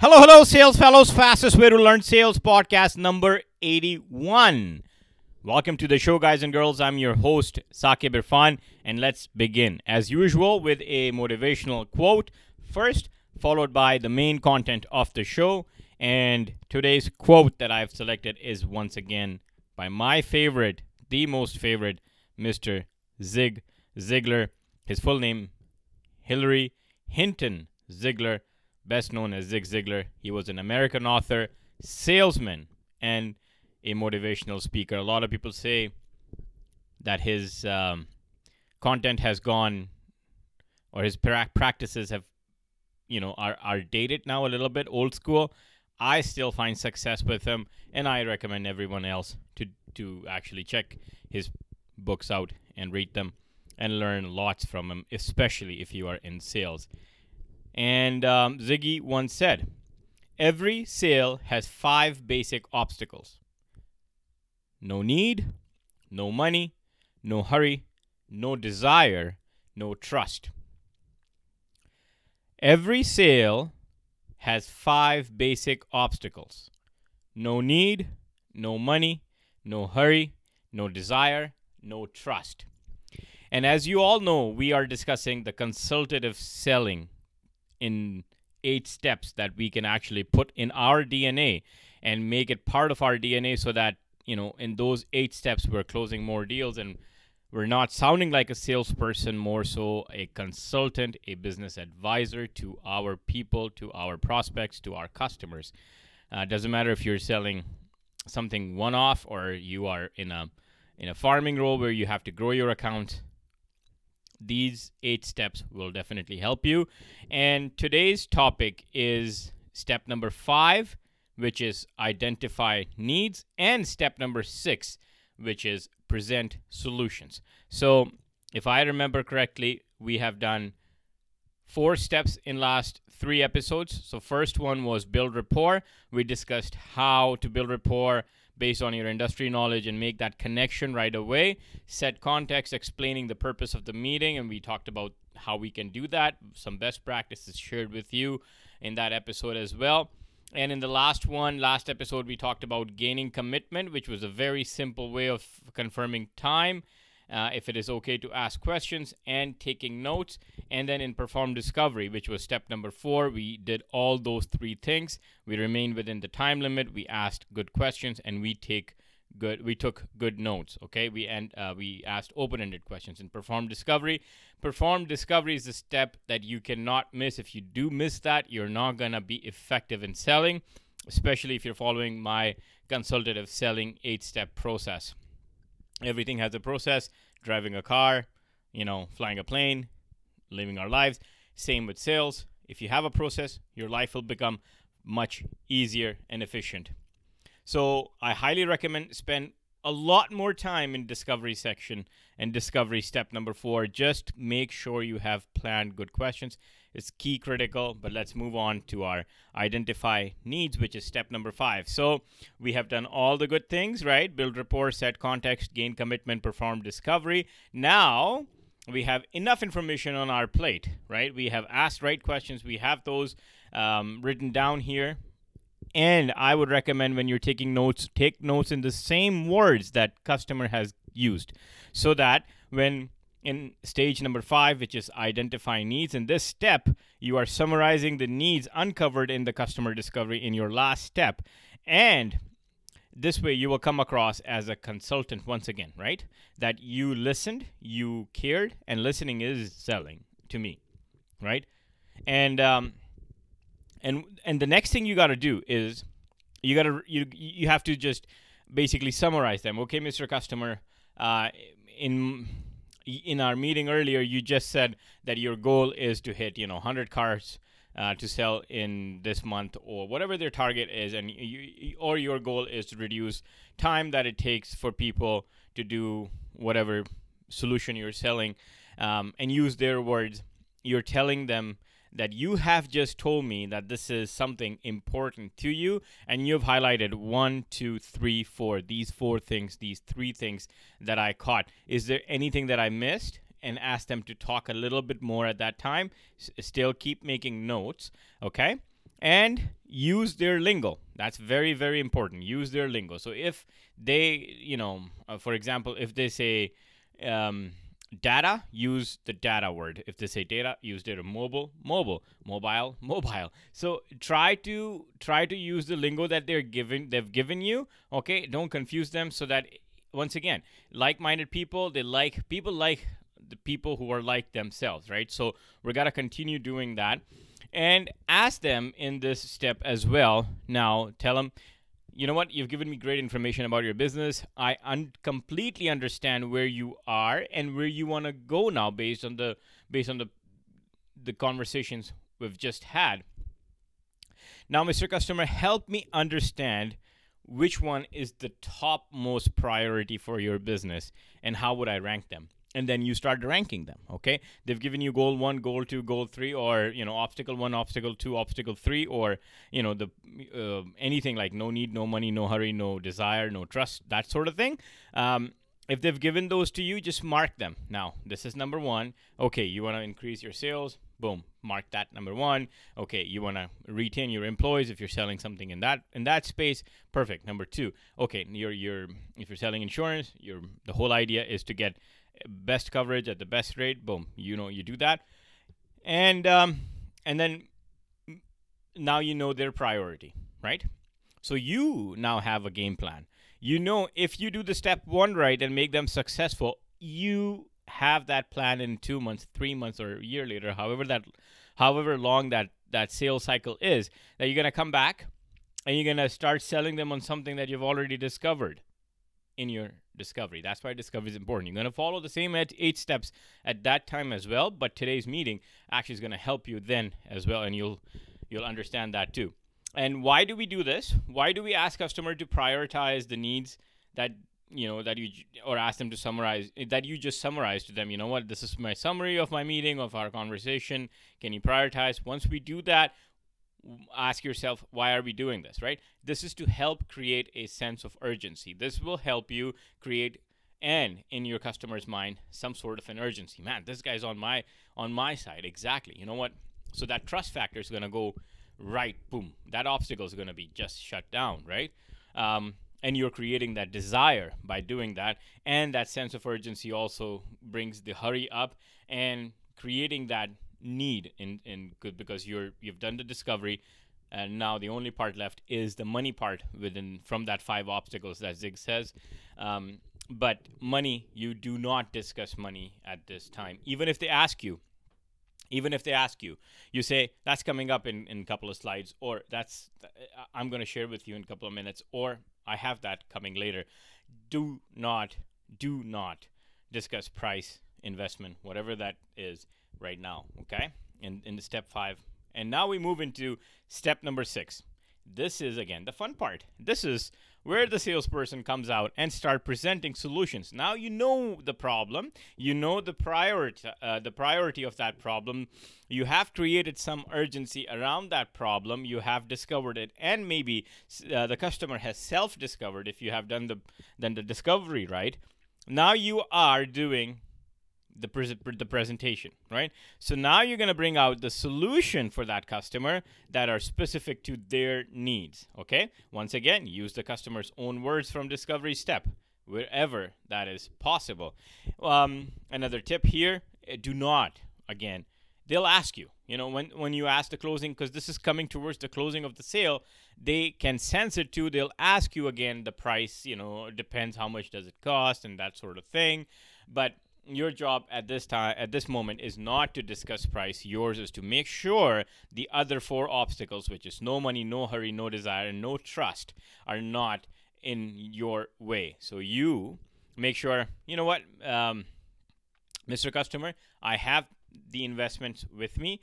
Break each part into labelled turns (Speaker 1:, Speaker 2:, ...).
Speaker 1: Hello, hello, sales fellows. Fastest way to learn sales podcast number 81. Welcome to the show, guys and girls. I'm your host, Sakib Irfan, and let's begin. As usual, with a motivational quote first, followed by the main content of the show. And today's quote that I've selected is once again by my favorite, the most favorite, Mr. Zig Ziglar. His full name, Hilary Hinton Ziglar best known as Zig Ziglar. He was an American author, salesman, and a motivational speaker. A lot of people say that his um, content has gone, or his pra- practices have, you know, are, are dated now a little bit, old school. I still find success with him, and I recommend everyone else to to actually check his books out and read them and learn lots from him, especially if you are in sales. And um, Ziggy once said, Every sale has five basic obstacles no need, no money, no hurry, no desire, no trust. Every sale has five basic obstacles no need, no money, no hurry, no desire, no trust. And as you all know, we are discussing the consultative selling in eight steps that we can actually put in our DNA and make it part of our DNA so that, you know, in those eight steps, we're closing more deals and we're not sounding like a salesperson, more so a consultant, a business advisor to our people, to our prospects, to our customers. Uh, doesn't matter if you're selling something one off or you are in a in a farming role where you have to grow your account these eight steps will definitely help you. And today's topic is step number five, which is identify needs, and step number six, which is present solutions. So, if I remember correctly, we have done four steps in last three episodes. So first one was build rapport. We discussed how to build rapport based on your industry knowledge and make that connection right away. Set context explaining the purpose of the meeting, and we talked about how we can do that. Some best practices shared with you in that episode as well. And in the last one, last episode, we talked about gaining commitment, which was a very simple way of confirming time uh, if it is okay to ask questions and taking notes. And then in perform discovery, which was step number four, we did all those three things. We remained within the time limit. We asked good questions and we take good we took good notes okay we and uh, we asked open-ended questions in perform discovery perform discovery is the step that you cannot miss if you do miss that you're not going to be effective in selling especially if you're following my consultative selling eight step process Everything has a process. Driving a car, you know, flying a plane, living our lives. Same with sales. If you have a process, your life will become much easier and efficient. So I highly recommend spend a lot more time in discovery section and discovery step number four. Just make sure you have planned good questions. It's key critical, but let's move on to our identify needs, which is step number five. So we have done all the good things, right? Build rapport, set context, gain commitment, perform discovery. Now we have enough information on our plate, right? We have asked right questions. We have those um, written down here and I would recommend when you're taking notes, take notes in the same words that customer has used so that when in stage number five, which is identify needs, in this step, you are summarizing the needs uncovered in the customer discovery in your last step. And this way, you will come across as a consultant once again, right? That you listened, you cared, and listening is selling to me, right? And um, and and the next thing you got to do is you got to you you have to just basically summarize them okay mr customer uh, in in our meeting earlier you just said that your goal is to hit you know 100 cars uh, to sell in this month or whatever their target is and you, or your goal is to reduce time that it takes for people to do whatever solution you're selling um, and use their words you're telling them that you have just told me that this is something important to you, and you've highlighted one, two, three, four, these four things, these three things that I caught. Is there anything that I missed? And ask them to talk a little bit more at that time. S- still keep making notes, okay? And use their lingo. That's very, very important. Use their lingo. So if they, you know, uh, for example, if they say um, data, use the data word. If they say data, use data. Mobile, mobile, mobile, mobile. So try to try to use the lingo that they're giving they've given you. Okay, don't confuse them so that once again, like-minded people, they like people like the people who are like themselves, right? So we're gonna continue doing that and ask them in this step as well. Now, tell them, you know what, you've given me great information about your business. I un- completely understand where you are and where you want to go now based on the based on the the conversations we've just had. Now, Mr. Customer, help me understand which one is the top most priority for your business and how would I rank them? And then you start ranking them okay? They've given you goal one goal two goal three or you know obstacle one obstacle two obstacle three or you know the uh, anything like no need no money no hurry no desire no trust that sort of thing. Um, if they've given those to you just mark them. Now this is number one. Okay you want to increase your sales? Boom mark that number one. Okay you want to retain your employees if you're selling something in that in that space? Perfect number two. Okay you're you're if you're selling insurance your the whole idea is to get best coverage at the best rate. Boom, you know you do that, and um, and then now you know their priority, right? So you now have a game plan. You know if you do the step one right and make them successful, you have that plan in two months, three months, or a year later, however that, however long that that sales cycle is, that you're gonna come back and you're gonna start selling them on something that you've already discovered in your discovery. That's why discovery is important. You're going to follow the same eight steps at that time as well, but today's meeting actually is going to help you then as well, and you'll you'll understand that too. And why do we do this? Why do we ask customer to prioritize the needs that you know that you or ask them to summarize that you just summarize to them you know what this is my summary of my meeting of our conversation can you prioritize once we do that ask yourself why are we doing this right? This is to help create a sense of urgency. This will help you create and in your customer's mind some sort of an urgency. Man this guy's on my on my side. Exactly. You know what? So that trust factor is going to go right boom. That obstacle is going to be just shut down right? Um, and you're creating that desire by doing that. And that sense of urgency also brings the hurry up and creating that need in in good because you're you've done the discovery and now the only part left is the money part within from that five obstacles that zig says. Um, but money you do not discuss money at this time. Even if they ask you even if they ask you you say that's coming up in, in a couple of slides or that's i'm going to share with you in a couple of minutes or i have that coming later. Do not do not discuss price investment whatever that is right now, okay? In, in the step five. And now we move into step number six. This is, again, the fun part. This is where the salesperson comes out and start presenting solutions. Now you know the problem, you know the priority, uh, the priority of that problem. You have created some urgency around that problem. You have discovered it, and maybe uh, the customer has self-discovered if you have done the done the discovery right. Now you are doing the, pre- the presentation, right? So now you're going to bring out the solution for that customer that are specific to their needs, okay? Once again, use the customer's own words from discovery step wherever that is possible. Um, another tip here, eh, do not, again, they'll ask you, you know, when, when you ask the closing, because this is coming towards the closing of the sale, they can sense it too. They'll ask you again the price, you know, depends how much does it cost and that sort of thing. But your job at this time at this moment is not to discuss price. Yours is to make sure the other four obstacles which is no money no hurry no desire and no trust are not in your way. So you make sure you know what um, mr customer i have the investments with me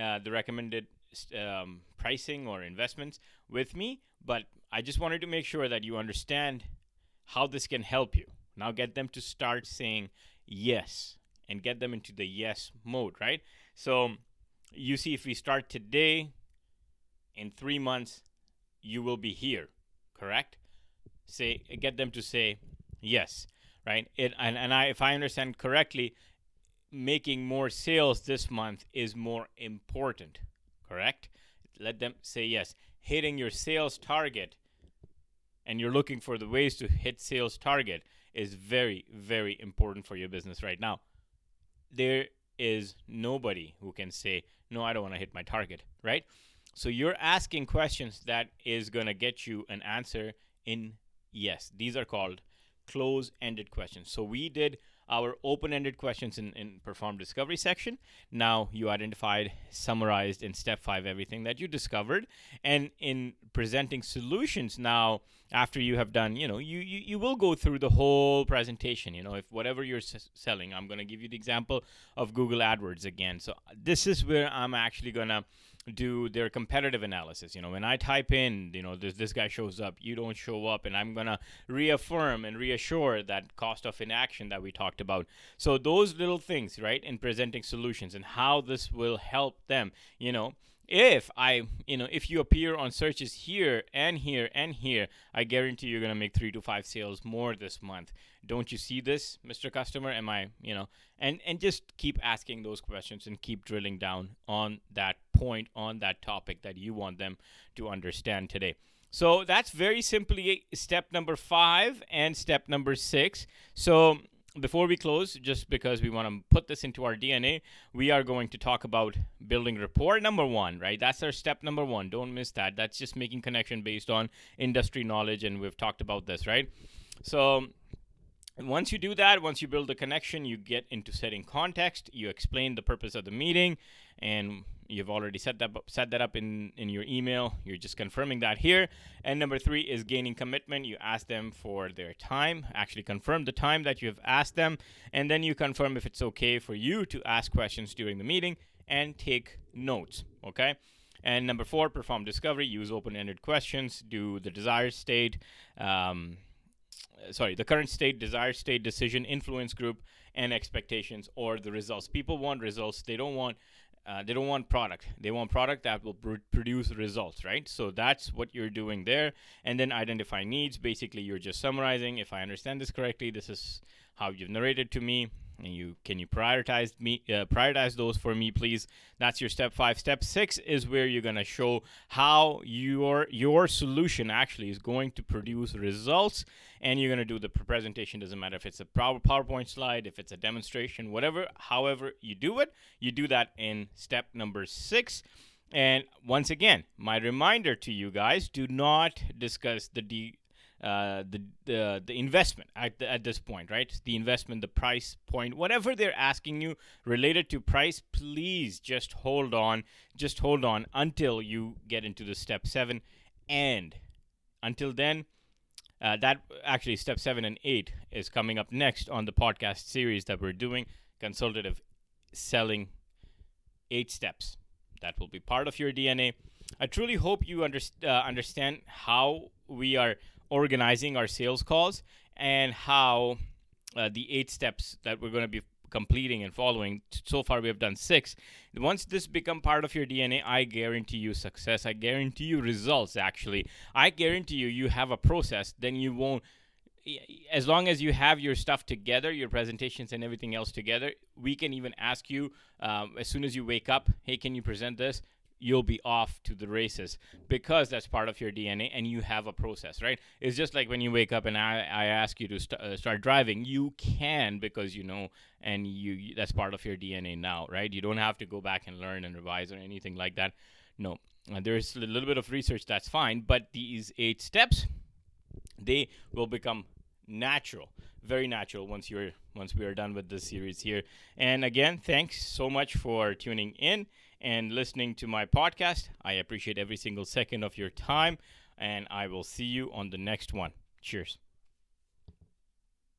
Speaker 1: uh, the recommended um, pricing or investments with me but i just wanted to make sure that you understand how this can help you. Now get them to start saying yes and get them into the yes mode, right? So you see, if we start today, in three months, you will be here, correct? Say, get them to say yes, right? It and, and I, if I understand correctly, making more sales this month is more important, correct? let them say yes. Hitting your sales target and you're looking for the ways to hit sales target is very very important for your business right now. There is nobody who can say no, I don't want to hit my target, right? So you're asking questions that is going to get you an answer in yes. These are called close-ended questions. So we did our open-ended questions in, in perform discovery section. Now you identified, summarized in step five everything that you discovered. And in presenting solutions now, after you have done, you know, you, you, you will go through the whole presentation. You know, if whatever you're s- selling, I'm going to give you the example of Google AdWords again. So this is where I'm actually going to do their competitive analysis. You know, when I type in, you know, this this guy shows up, you don't show up, and I'm gonna reaffirm and reassure that cost of inaction that we talked about. So those little things, right, in presenting solutions and how this will help them, you know. If I, you know, if you appear on searches here and here and here, I guarantee you're gonna make three to five sales more this month. Don't you see this, Mr. Customer? Am I, you know, and and just keep asking those questions and keep drilling down on that Mm-hmm. point on that topic that you want them to understand today. So that's very simply step number five and step number six. So before we close, just because we want to put this into our DNA, we are going to talk about building rapport number one, right? That's our step number one. Don't miss that. That's just making connection based on industry knowledge, and we've talked about this, right? So once you do that, once you build the connection, you get into setting context, you explain the purpose of the meeting, and you've already set that up, set that up in, in your email. You're just confirming that here. And number three is gaining commitment. You ask them for their time, actually confirm the time that you've asked them, and then you confirm if it's okay for you to ask questions during the meeting and take notes. Okay. And number four, perform discovery. Use open-ended questions. Do the desired state. Um, sorry, the current state, desired state, decision, influence group, and expectations, or the results. People want results. They don't want uh, they don't want product. They want product that will pr- produce results right? So that's what you're doing there. And then identify needs. Basically you're just summarizing if i understand this correctly this is how you've narrated to me and you can you prioritize me uh, prioritize those for me please? That's your step 5 step 6 is where you're going to show how your your solution actually is going to produce results. And you're going to do the presentation. Doesn't matter if it's a powerpoint slide if it's a demonstration whatever however you do it you do that in step number 6 and once again, my reminder to you guys: do not discuss the de- uh, the, the the investment at, the, at this point, right? The investment, the price point, whatever they're asking you related to price, please just hold on, just hold on until you get into the step seven, and until then. Uh, that actually step seven and eight is coming up next on the podcast series that we're doing consultative selling eight steps that will be part of your dna i truly hope you under, uh, understand how we are organizing our sales calls and how uh, the eight steps that we're going to be completing and following. So far we have done six. Once this become part of your dna i guarantee you success. I guarantee you results actually. I guarantee you you have a process then you won't as long as you have your stuff together, your presentations and everything else together, we can even ask you um, as soon as you wake up, hey, can you present this? You'll be off to the races because that's part of your DNA and you have a process, right? It's just like when you wake up and I, I ask you to st- uh, start driving, you can because you know and you, that's part of your DNA now, right? You don't have to go back and learn and revise or anything like that. No, uh, there's a little bit of research that's fine, but these eight steps they will become natural very natural once you're once we are done with this series here and again thanks so much for tuning in and listening to my podcast. I appreciate every single second of your time, and I will see you on the next one. Cheers.